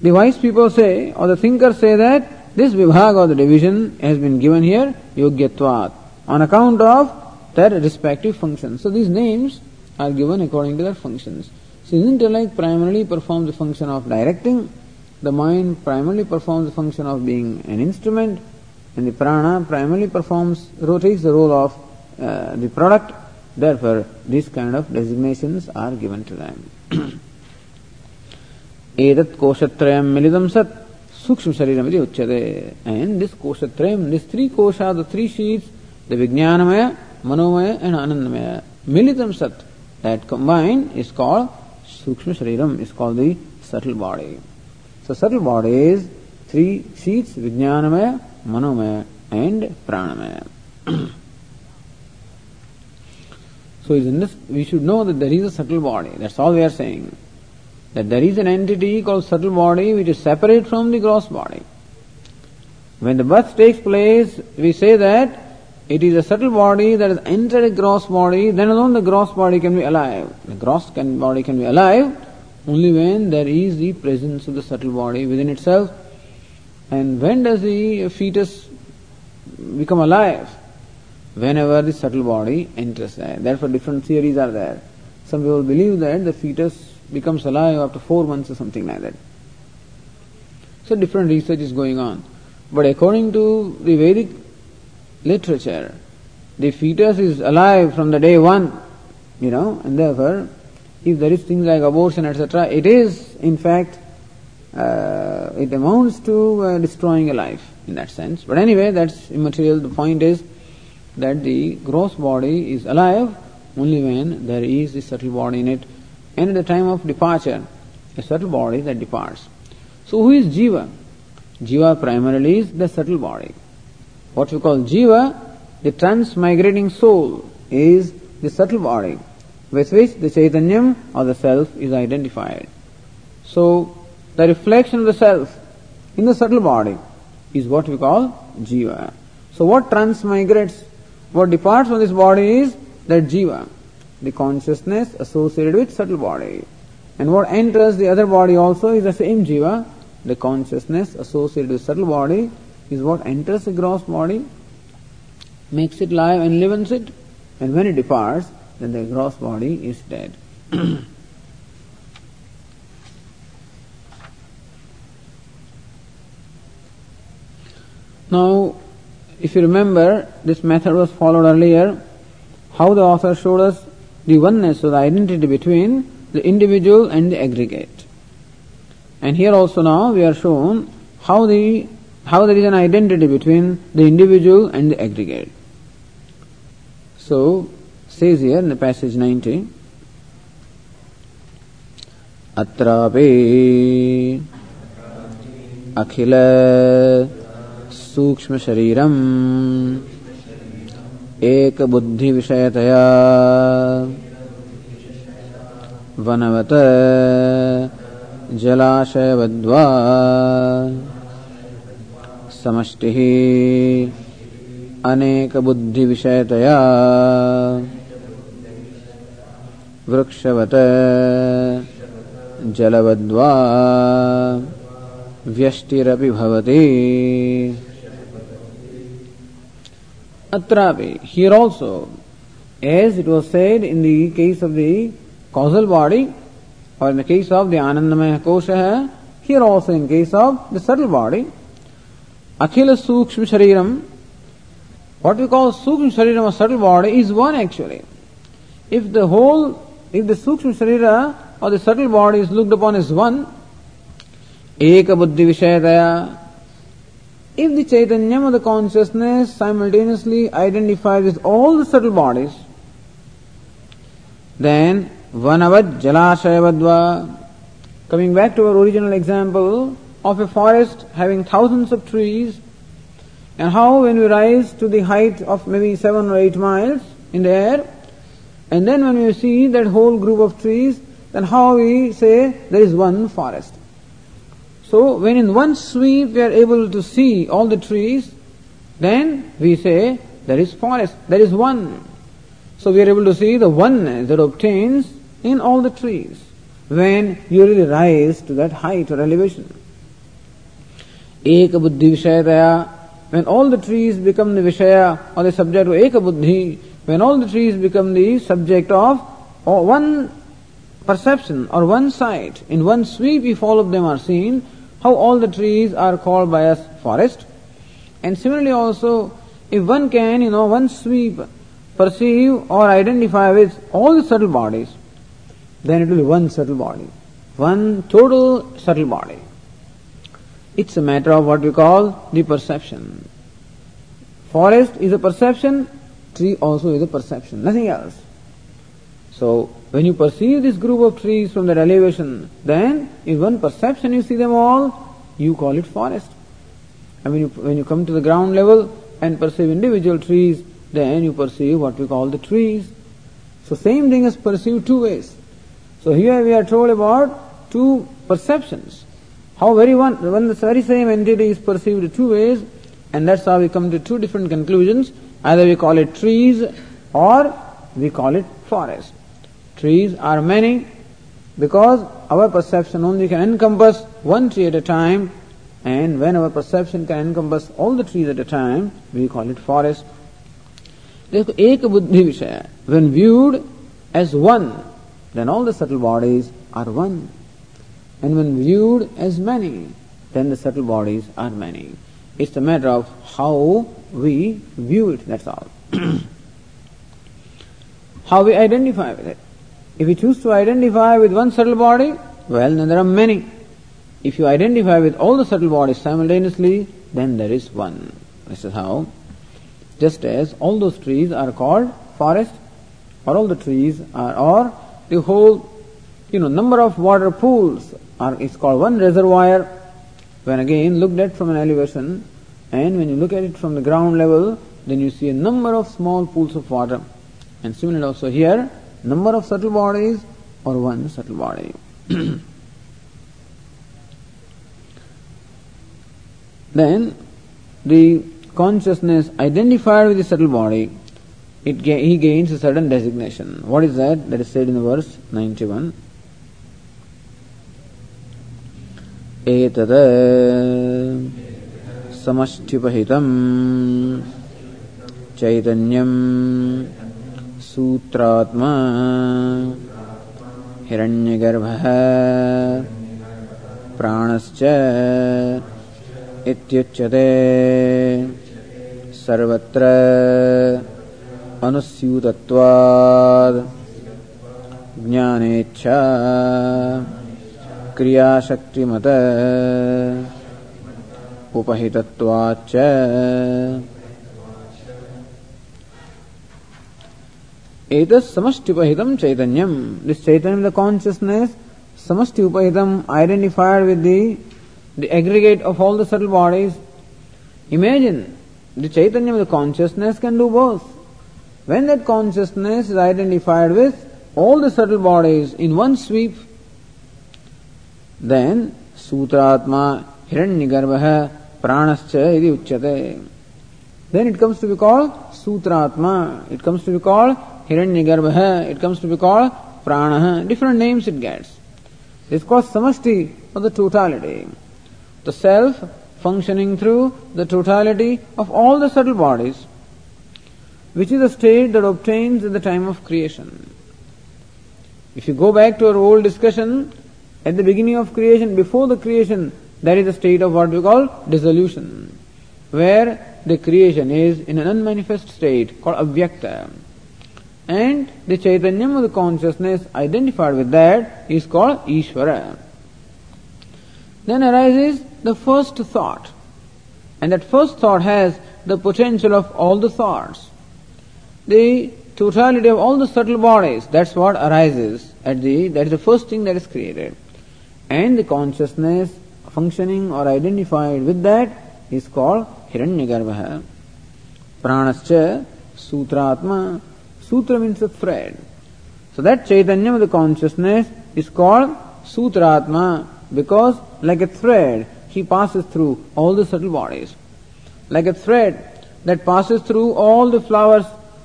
the wise people say or the thinkers say that this vibhag or the division has been given here yogyatvat on account of their respective functions. So these names are given according to their functions. So intellect primarily performs the function of directing? The mind primarily performs the function of being an instrument, and the prana primarily performs, rotates the role of uh, the product. Therefore, these kind of designations are given to them. Edat koshatrayam milidam sat sukshma shariram iti uchyate. And this koshatrayam, these three kosha, the three sheets, the vijnanamaya, manomaya and anandamaya, milidam sat, that combined is called sukshma shariram, is called the subtle body. So subtle body is three sheets, Vijnanamaya, Manomaya and Pranamaya. So in this, we should know that there is a subtle body. That's all we are saying. That there is an entity called subtle body which is separate from the gross body. When the birth takes place, we say that it is a subtle body that has entered a gross body, then alone the gross body can be alive. The gross can, body can be alive only when there is the presence of the subtle body within itself. And when does the fetus become alive? Whenever the subtle body enters there. Therefore, different theories are there. Some people believe that the fetus becomes alive after four months or something like that. So, different research is going on. But according to the Vedic literature, the fetus is alive from the day one, you know, and therefore, if there is things like abortion, etc., it is, in fact, uh, it amounts to uh, destroying a life in that sense. But anyway, that's immaterial. The point is that the gross body is alive only when there is a subtle body in it, and at the time of departure, a subtle body that departs. So, who is Jiva? Jiva primarily is the subtle body. What we call Jiva, the transmigrating soul, is the subtle body with which the Chaitanyam or the self is identified. So, the reflection of the self in the subtle body is what we call Jiva. So, what transmigrates, what departs from this body is that Jiva, the consciousness associated with subtle body. And what enters the other body also is the same Jiva, the consciousness associated with subtle body is what enters the gross body, makes it live, and enlivens it, and when it departs, then the gross body is dead. now, if you remember, this method was followed earlier. How the author showed us the oneness or the identity between the individual and the aggregate. And here also now we are shown how the how there is an identity between the individual and the aggregate. So says here in the passage 90 अत्रापि अखिल सूक्ष्म शरीरम एक बुद्धि विषयतया वनवत जलाशयवद्वा। समष्टिः अनेकबुद्धिविषयतया। वृक्षवत जलवद्वा। व्यष्टिरपि भवति Atrapi. Here also, as it was said in the case of the causal body, or in the case of the Anandamaya Kosha, here also in case of the subtle body, Akhila Sukshma Shariram, what we call Sukshma Shariram or subtle body is one actually. If the whole, if the Sukshma Sharira or the subtle body is looked upon as one, ekabuddhi बुद्धि if the Chaitanyam or the consciousness simultaneously identifies with all the subtle bodies, then Vanavad Jalasayavadva. Coming back to our original example of a forest having thousands of trees, and how when we rise to the height of maybe seven or eight miles in the air, and then when we see that whole group of trees, then how we say there is one forest. So when in one sweep we are able to see all the trees, then we say there is forest, there is one. So we are able to see the oneness that obtains in all the trees when you really rise to that height or elevation. Eka buddhi vishayataya, when all the trees become the vishaya or the subject of eka buddhi, when all the trees become the subject of one perception or one sight, in one sweep if all of them are seen, how all the trees are called by us forest. And similarly also, if one can, you know, one sweep perceive or identify with all the subtle bodies, then it will be one subtle body, one total subtle body. It's a matter of what we call the perception. Forest is a perception, tree also is a perception, nothing else. So, when you perceive this group of trees from that elevation, then in one perception you see them all, you call it forest. And when you, when you come to the ground level and perceive individual trees, then you perceive what we call the trees. So same thing is perceived two ways. So here we are told about two perceptions. How very one, when the very same entity is perceived two ways, and that's how we come to two different conclusions. Either we call it trees or we call it forest. Trees are many because our perception only can encompass one tree at a time, and when our perception can encompass all the trees at a time, we call it forest. देखो एक बुद्धि विषय when viewed as one then all the subtle bodies are one and when viewed as many then the subtle bodies are many it's a matter of how we view it that's all how we identify with it if you choose to identify with one subtle body well then there are many if you identify with all the subtle bodies simultaneously then there is one this is how just as all those trees are called forest, or all the trees are, or the whole, you know, number of water pools are, is called one reservoir. When again looked at from an elevation, and when you look at it from the ground level, then you see a number of small pools of water. And similarly also here, number of subtle bodies or one subtle body. then the consciousness identified with the subtle body, it ga- he gains a certain designation. What is that? That is said in the verse 91. एतद् समष्टिपहितं चैतन्यं सूत्रात्मा। हिरण्यगर्भः प्राणश्च इत्युच्यते। सर्वत्र अनुस्यूतत्वाद् ज्ञानेच्छा क्रियाशक्तिमत। उपहितत्वाच्च Etas samasti upahidam chaitanyam. This chaitanyam, the consciousness, samasti upahidam, identified with the, the aggregate of all the subtle bodies. Imagine, the chaitanyam, the consciousness can do both. When that consciousness is identified with all the subtle bodies in one sweep, then sutratma hiranyagarbha pranascha iti uchyate. Then it comes to be called sutratma. It comes to be called Hiranyagarbha, it comes to be called Pranaha, different names it gets. It's called Samasti of the totality. The self functioning through the totality of all the subtle bodies, which is a state that obtains at the time of creation. If you go back to our old discussion, at the beginning of creation, before the creation, there is a state of what we call dissolution, where the creation is in an unmanifest state called avyakta. And the Chaitanyam of the consciousness identified with that is called Ishvara. Then arises the first thought. And that first thought has the potential of all the thoughts. The totality of all the subtle bodies, that's what arises at the, that is the first thing that is created. And the consciousness functioning or identified with that is called Hiranyagarbha. Pranascha Sutratma. Sutra means a thread. So that Chaitanya of the consciousness is called Sutratma because like a thread he passes through all the subtle bodies. Like a thread that passes through all the flowers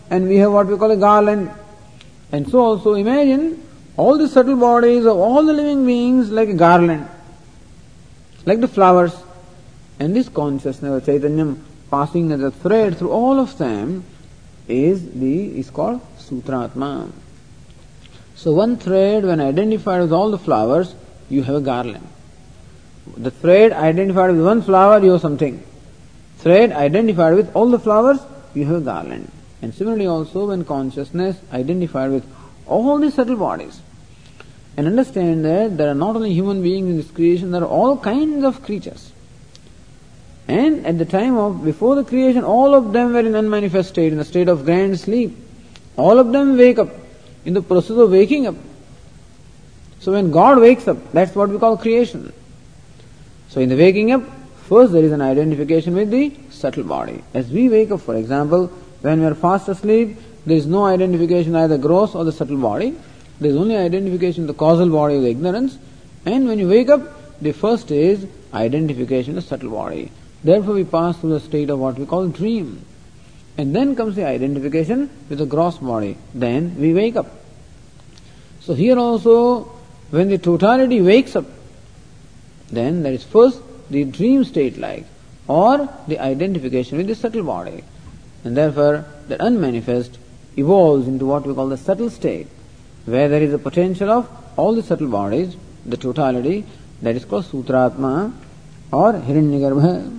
and we have what we call a garland. And so also imagine all the subtle bodies of all the living beings like a garland, like the flowers. And this consciousness of Chaitanya passing as a thread through all of them is the is called Sutratma. So one thread when identified with all the flowers, you have a garland. The thread identified with one flower, you have something. Thread identified with all the flowers, you have a garland. And similarly also when consciousness identified with all the subtle bodies. And understand that there are not only human beings in this creation, there are all kinds of creatures. And at the time of, before the creation, all of them were in unmanifest state, in a state of grand sleep. All of them wake up, in the process of waking up. So when God wakes up, that's what we call creation. So in the waking up, first there is an identification with the subtle body. As we wake up, for example, when we are fast asleep, there is no identification either gross or the subtle body. There is only identification the causal body of the ignorance. And when you wake up, the first is identification of the subtle body. Therefore, we pass through the state of what we call dream. And then comes the identification with the gross body. Then we wake up. So here also, when the totality wakes up, then there is first the dream state like, or the identification with the subtle body. And therefore, the unmanifest evolves into what we call the subtle state, where there is a potential of all the subtle bodies, the totality, that is called Sutratma or Hiranyagarbha.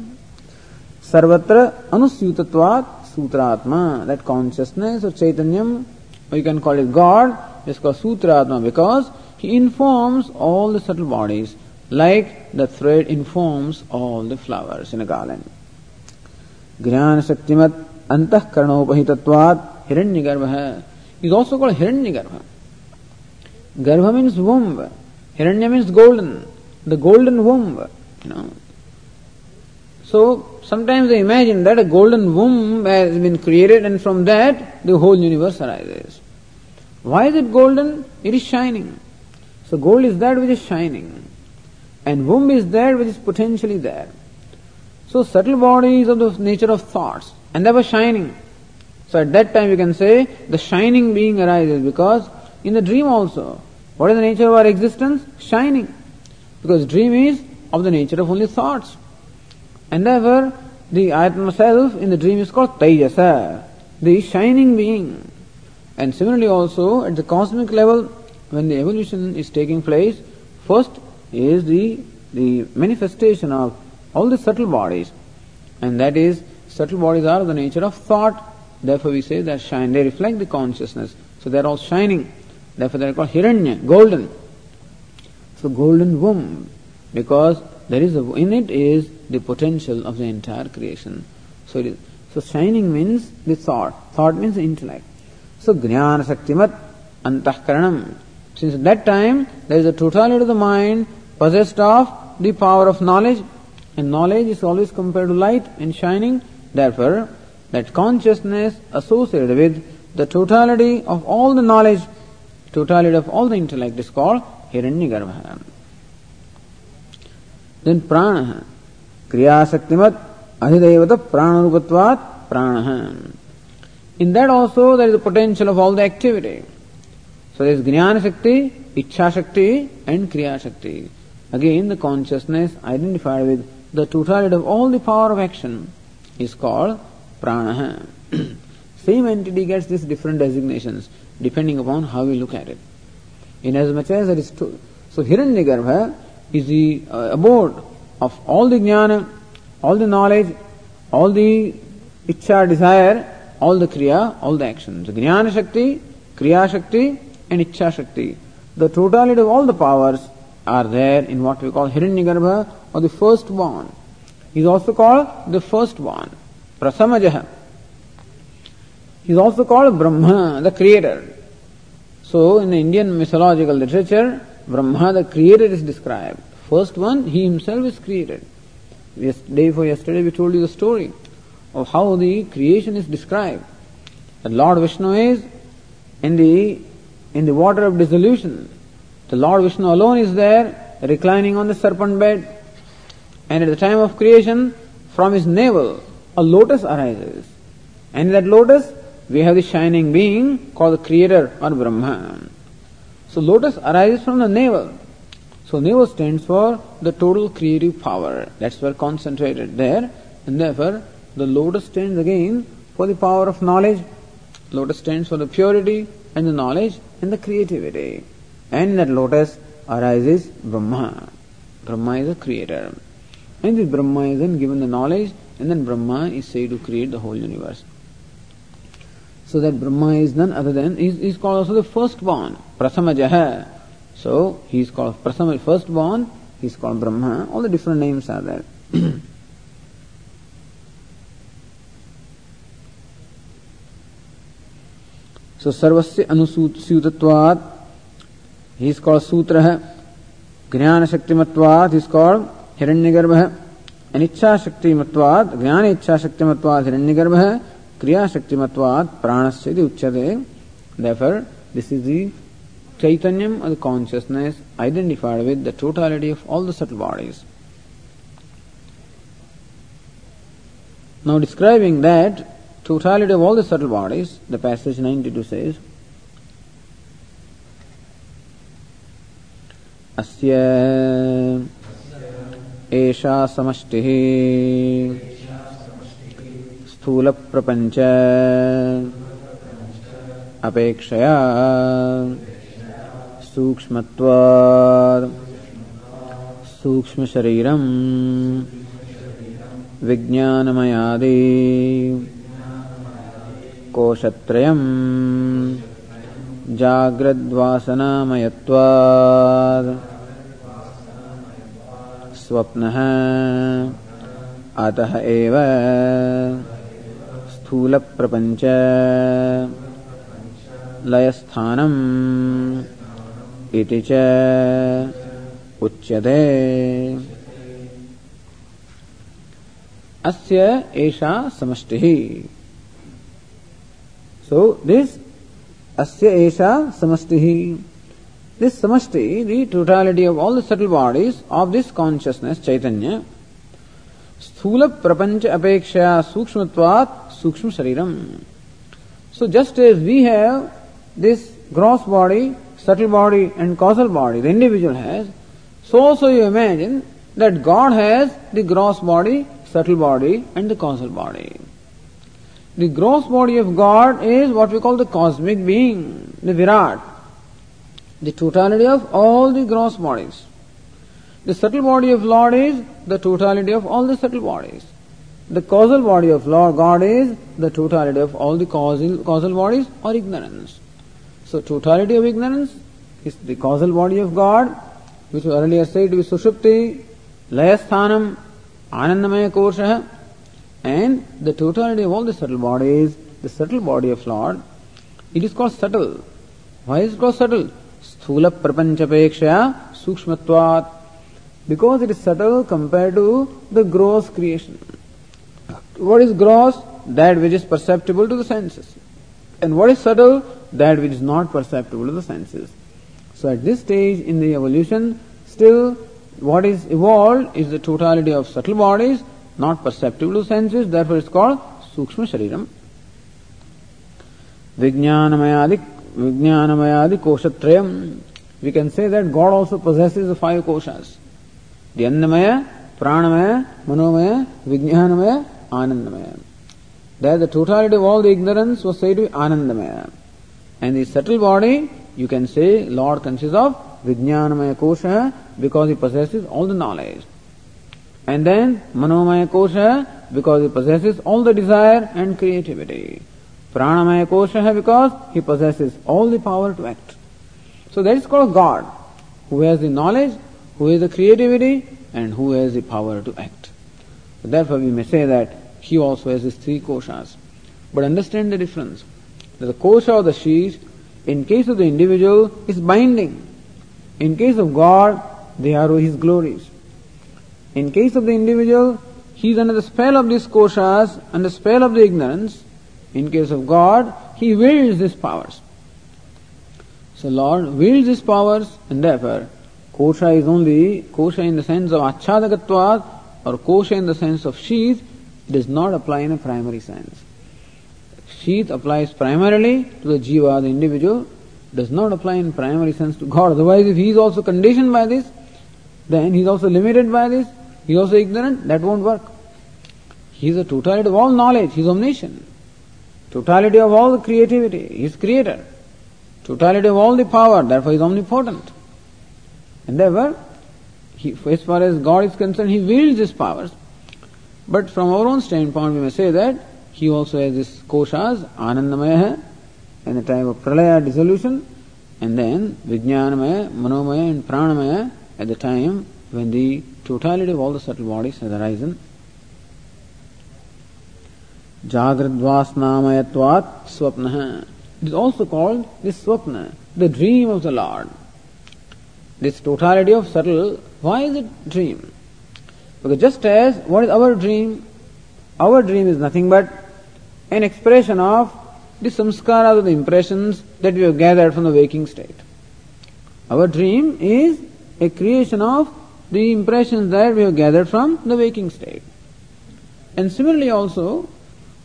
सर्वत्र अनुस्यूतत्वात् सूत्रात्मा that consciousness और चैतन्यम we can call it God इसका सूत्रात्मा because he informs all the subtle bodies like the thread informs all the flowers in garden ज्ञान शक्तिमत अंतकरणोपहितत्वात् हिरण्यगर्भः is also called हिरण्यगर्भः गर्भ means womb हिरण्य means golden the golden womb you know so sometimes they imagine that a golden womb has been created and from that the whole universe arises. Why is it golden? It is shining. So gold is that which is shining. And womb is that which is potentially there. So subtle body is of the nature of thoughts and they were shining. So at that time you can say the shining being arises because in the dream also, what is the nature of our existence? Shining. Because dream is of the nature of only thoughts. And therefore, the Atma self in the dream is called Tejasa, the shining being. And similarly also, at the cosmic level, when the evolution is taking place, first is the, the manifestation of all the subtle bodies. And that is, subtle bodies are of the nature of thought. Therefore we say that shine, they reflect the consciousness. So they are all shining. Therefore they are called Hiranya, golden. So golden womb, because there is a, in it is the potential of the entire creation. So it is, so shining means the thought. Thought means intellect. So jnana shaktimat antahkaranam. Since at that time there is a totality of the mind possessed of the power of knowledge, and knowledge is always compared to light and shining. Therefore, that consciousness associated with the totality of all the knowledge, totality of all the intellect is called Hiranyagarbha. Then prana, kriya shaktimat adhidevata pranarupatvat prana. In that also there is a potential of all the activity. So there is Jnana Shakti, Ichha Shakti and Kriya Shakti. Again the consciousness identified with the totality of all the power of action is called prana. Same entity gets these different designations depending upon how we look at it. Inasmuch as there is two. So Hiranyagarbha is the uh, abode of all the jnana, all the knowledge, all the ichcha, desire, all the kriya, all the actions. Jnana Shakti, Kriya Shakti, and Ichcha Shakti. The totality of all the powers are there in what we call Hiranyagarbha or the firstborn. He is also called the firstborn, Prathamajaha. He is also called Brahma, the creator. So in the Indian mythological literature, Brahma, the creator, is described. First one, he himself is created. Day yesterday, we told you the story of how the creation is described. The Lord Vishnu is in the in the water of dissolution. The Lord Vishnu alone is there, reclining on the serpent bed. And at the time of creation, from his navel, a lotus arises. And in that lotus, we have the shining being called the creator or Brahma. So lotus arises from the navel. So navel stands for the total creative power. That's where concentrated there. And therefore, the lotus stands again for the power of knowledge. Lotus stands for the purity and the knowledge and the creativity. And that lotus arises Brahma. Brahma is a creator. And this Brahma is then given the knowledge and then Brahma is said to create the whole universe. So that Brahma is none other than, is, is called also the firstborn, Prathamajaha. So he is called Prasama, firstborn, he is called Brahma. All the different names are there. so सर्वस्य अनुसूतत्वात् he is called सूत्र है ज्ञान शक्तिमत्वात् is called हिरण्यगर्भ है अनिच्छा शक्तिमत्वात् ज्ञान इच्छा शक्तिमत्वात् हिरण्यगर्भ है क्रिया शक्तिमत्वात् प्राणस्य इति उच्यते therefore this is the Chaitanyam or the consciousness identified with the totality of all the subtle bodies. Now, describing that totality of all the subtle bodies, the passage 92 says, अस्य एषा समष्टिः स्थूलप्रपञ्च अपेक्षया सूक्ष्मत्वात् सूक्ष्मशरीरम् विज्ञानमयादि कोशत्रयम् जाग्रद्वासनामयत्वात् स्वप्नः अतः एव स्थूलप्रपञ्च लयस्थानम् इति च उच्यते। अस्य एषा समष्टिः। सो दिस् अस्य एषा समष्टिः। दिस् समष्टि the totality of all the subtle bodies of this consciousness चैतन्य, स्थूल प्रपंच अपेक्षा सूक्ष्मत्वात् सूक्ष्म शरीरम। So just as we have this gross body subtle body and causal body, the individual has, so also you imagine that God has the gross body, subtle body and the causal body. The gross body of God is what we call the cosmic being, the Virat the totality of all the gross bodies. The subtle body of Lord is the totality of all the subtle bodies. The causal body of Lord God is the totality of all the causal, causal bodies or ignorance. So totality of ignorance is the causal body of God, which we earlier said with sushupti, layasthanam, anandamaya kosha, and the totality of all the subtle bodies, the subtle body of Lord, it is called subtle. Why is it called subtle? Sthula prapanchapekshaya sukshmatvat. Because it is subtle compared to the gross creation. What is gross? That which is perceptible to the senses. And what is subtle? That which is not perceptible to the senses. So at this stage in the evolution, still what is evolved is the totality of subtle bodies, not perceptible to senses, therefore it's called Sukshma Shariram. Vijnanamayadi Vijnanamayadi Koshatrayam. We can say that God also possesses the five koshas. The Annamaya, Pranamaya, Manomaya, Vijnanamaya, Anandamaya. There the totality of all the ignorance was said to be Anandamaya. And the subtle body, you can say Lord consists of Vijnanamaya Kosha because he possesses all the knowledge. And then Manomaya Kosha because he possesses all the desire and creativity. Pranamaya Kosha because he possesses all the power to act. So that is called God, who has the knowledge, who has the creativity, and who has the power to act. Therefore we may say that he also has his three koshas. But understand the difference. The kosha or the sheath, in case of the individual, is binding. In case of God, they are his glories. In case of the individual, he is under the spell of these koshas, under the spell of the ignorance, in case of God, He wields these powers. So Lord wields these powers and therefore kosha is only kosha in the sense of acchadakatvat or kosha in the sense of sheath does not apply in a primary sense. Sheath applies primarily to the jiva, the individual, does not apply in primary sense to God. Otherwise, if he is also conditioned by this, then he is also limited by this, he is also ignorant, that won't work. He is a totality of all knowledge, he is omniscient. Totality of all the creativity, He is creator. Totality of all the power, therefore He is omnipotent. And therefore, he, as far as God is concerned, He wields His powers. But from our own standpoint, we may say that He also has this koshas, Anandamaya, in the time of pralaya dissolution, and then Vijnanamaya, Manomaya, and Pranamaya at the time when the totality of all the subtle bodies has arisen Jagradvasanamayatvat swapna. It is also called the swapna, the dream of the Lord. This totality of subtle, why is it dream? Because just as what is our dream? Our dream is nothing but an expression of the samskaras or the impressions that we have gathered from the waking state. Our dream is a creation of the impressions that we have gathered from the waking state. And similarly also,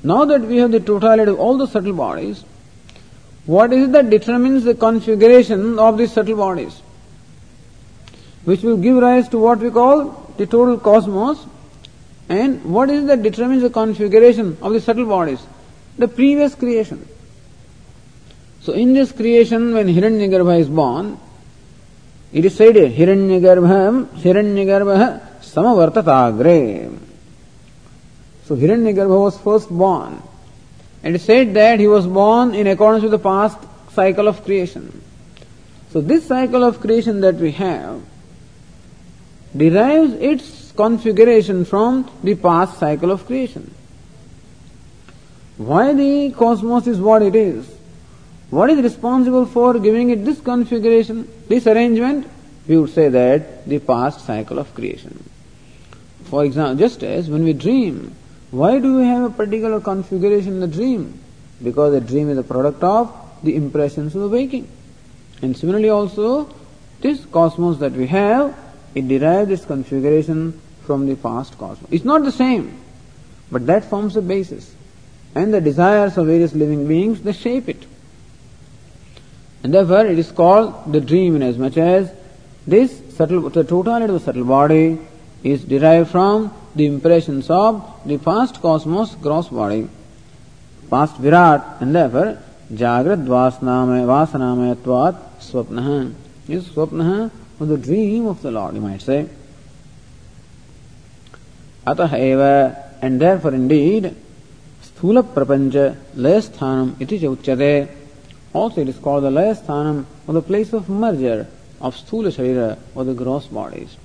now that we have the totality of all the subtle bodies, what is it that determines the configuration of these subtle bodies? Which will give rise to what we call the total cosmos. And what is that determines the configuration of the subtle bodies? The previous creation. So in this creation, when Hiranyagarbha is born, it is said here, Hiranyagarbha, Hiranyagarbha samavartatagre. So Hiranyagarbha was first born. And it said that he was born in accordance with the past cycle of creation. So this cycle of creation that we have derives its configuration from the past cycle of creation. Why the cosmos is what it is? What is responsible for giving it this configuration, this arrangement? We would say that the past cycle of creation. For example, just as when we dream, why do we have a particular configuration in the dream? Because the dream is a product of the impressions of the waking. And similarly also, this cosmos that we have, it derives its configuration from the past cosmos. It's not the same, but that forms the basis. And the desires of various living beings, they shape it. And therefore it is called the dream inasmuch as this subtle, the totality of the subtle body is derived from the impressions of the past cosmos gross body, past Virat, and therefore Jagrad Vasanamayatvat Swapnaha is Swapnaha of the dream of the Lord, you might say. And therefore indeed, Sthula Prapancha Layasthanam iti uchyate. Also it is called the Layasthanam or the place of merger of Sthula Sharira or the gross bodies.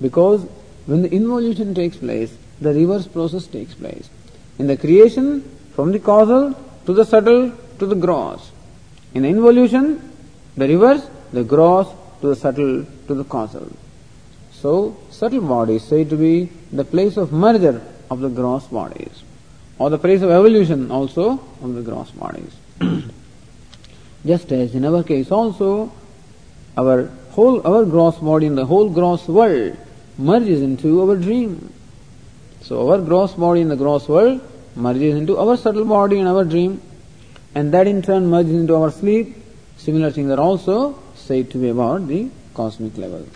Because when the involution takes place, the reverse process takes place. In the creation, from the causal to the subtle to the gross. In the involution, the reverse, the gross to the subtle to the causal. So, subtle body is said to be the place of merger of the gross bodies, or the place of evolution also of the gross bodies. Just as in our case also, our whole, our gross body in the whole gross world merges into our dream. So our gross body in the gross world merges into our subtle body in our dream, and that in turn merges into our sleep. Similar things are also said to be about the cosmic level.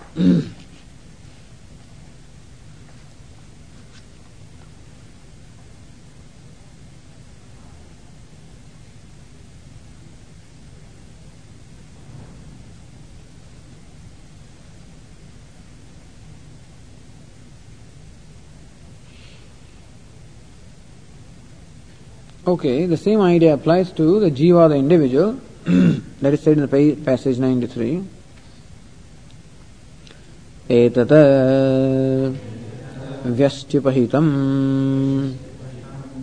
Okay, the same idea applies to the jiva, the individual. That is said in the passage 93. एतत् व्यष्ट्युपहितम्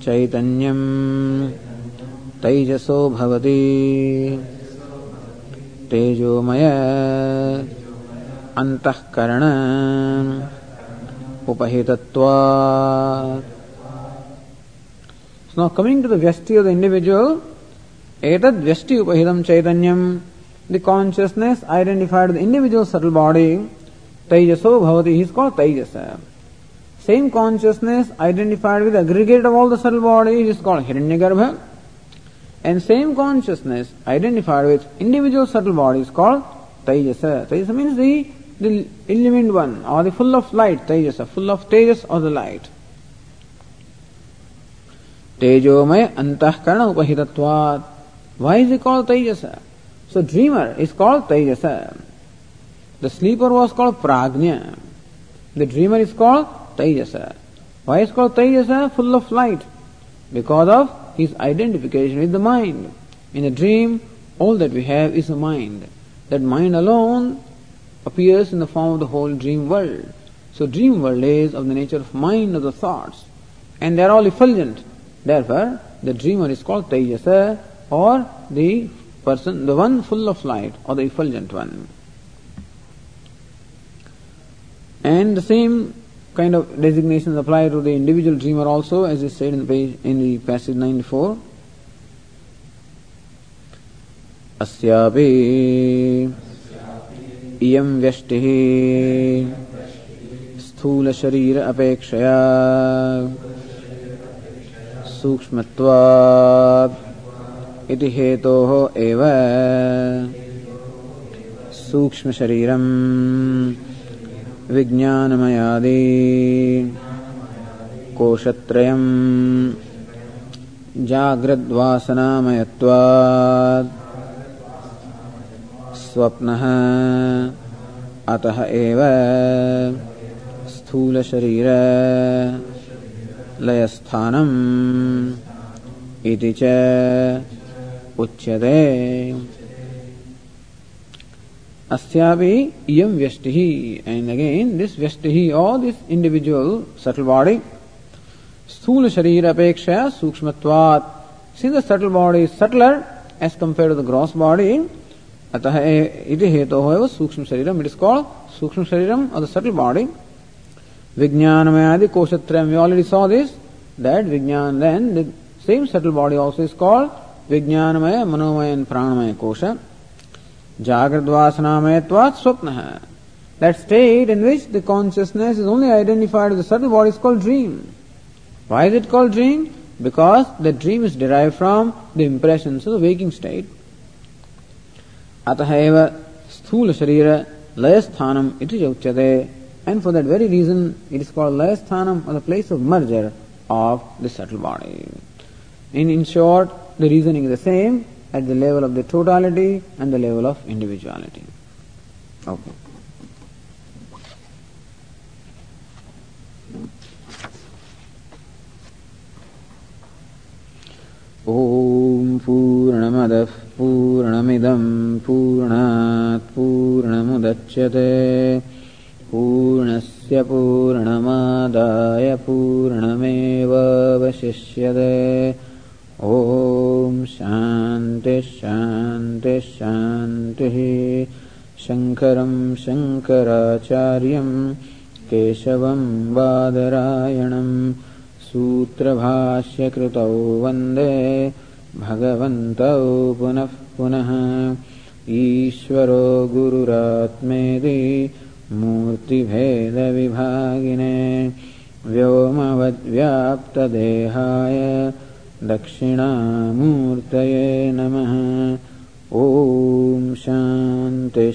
चैतन्यम् तैजसो भवति तेजोमय अन्तःकरण उपहितत्वात् the Vyasti of the individual, Etad Vyasti Upahidam Chaitanyam, the consciousness identified the individual subtle body, Tejaso Bhavati, he is called Tejasa. Same consciousness identified with aggregate of all the subtle bodies is called Hiranyagarbha. And same consciousness identified with individual subtle body is called Tejasa. Tejasa means the, the illumined one or the full of light, Tejasa, full of Tejas or the light. Tejomay antahkarana upahitatvat. Why is he called Tejasa? So dreamer is called Tejasa. The sleeper was called Pragnya. The dreamer is called Tejasa. Why is called Tejasa? Full of light. Because of his identification with the mind. In a dream, all that we have is a mind. That mind alone appears in the form of the whole dream world. So dream world is of the nature of mind of the thoughts. And they are all effulgent. Therefore, the dreamer is called Tejasa or the person, the one full of light or the effulgent one. And the same kind of designations apply to the individual dreamer also, as is said in the page in the passage 94. अस्यापि इयं व्यष्टिः स्थूलशरीर अपेक्षया सूक्ष्मत्वात् इति हेतोः एव। सूक्ष्मशरीरम् विज्ञानमयादि। कोशत्रयम् जाग्रद्वासनामयत्वात्। स्वप्नः अतः एव। स्थूलशरीर लयस्थानम् इति च उच्यते। अस्यापि इयम् व्यष्टिः। एण्ड् अगेन् दिस् स्थूल शरीर अपेक्षा सूक्ष्मत्वात्। See subtle body subtler as compare to the gross body अतः इति हेतोः एव सूक्ष्म शरीर इट इज़ कॉल्ड सूक्ष्म शरीरम और द सटल बॉडी विज्ञानमय आदि कोशत्रयम ऑलरेडी सॉ दिस दैट विज्ञान then the same subtle body also is called Vijnanamaya, Manomaya and Pranamaya Kosha. Jagradvasanamayatvat Swapnaha. That state in which the consciousness is only identified with the subtle body is called dream. Why is it called dream? Because the dream is derived from the impressions of the waking state. अतः एव स्थूल शरीर लयस्थानम इति उच्यते and for that very reason, it is called Layasthanam or the place of merger of the subtle body. In, in short, the reasoning is the same at the level of the totality and the level of individuality. Okay. ॐ पूर्णमदः पूर्णमिदं पूर्णात् पूर्णमुदच्यते पूर्णस्य पूर्णमादाय पूर्णमेवावशिष्यते ॐ शान्तिः शङ्करं शङ्कराचार्यं केशवं बादरायणं सूत्रभाष्यकृतौ वन्दे भगवन्तौ पुनः पुनः। ईश्वरो गुरुरात्मेदि मूर्तिभेदविभागिने व्योमवद्व्याप्तदेहाय दक्षिणामूर्तये नमः। ॐ शान्तिः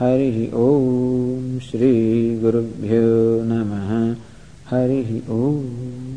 हरिः ॐ श्रीगुरुभ्यो नमः। हरिः ॐ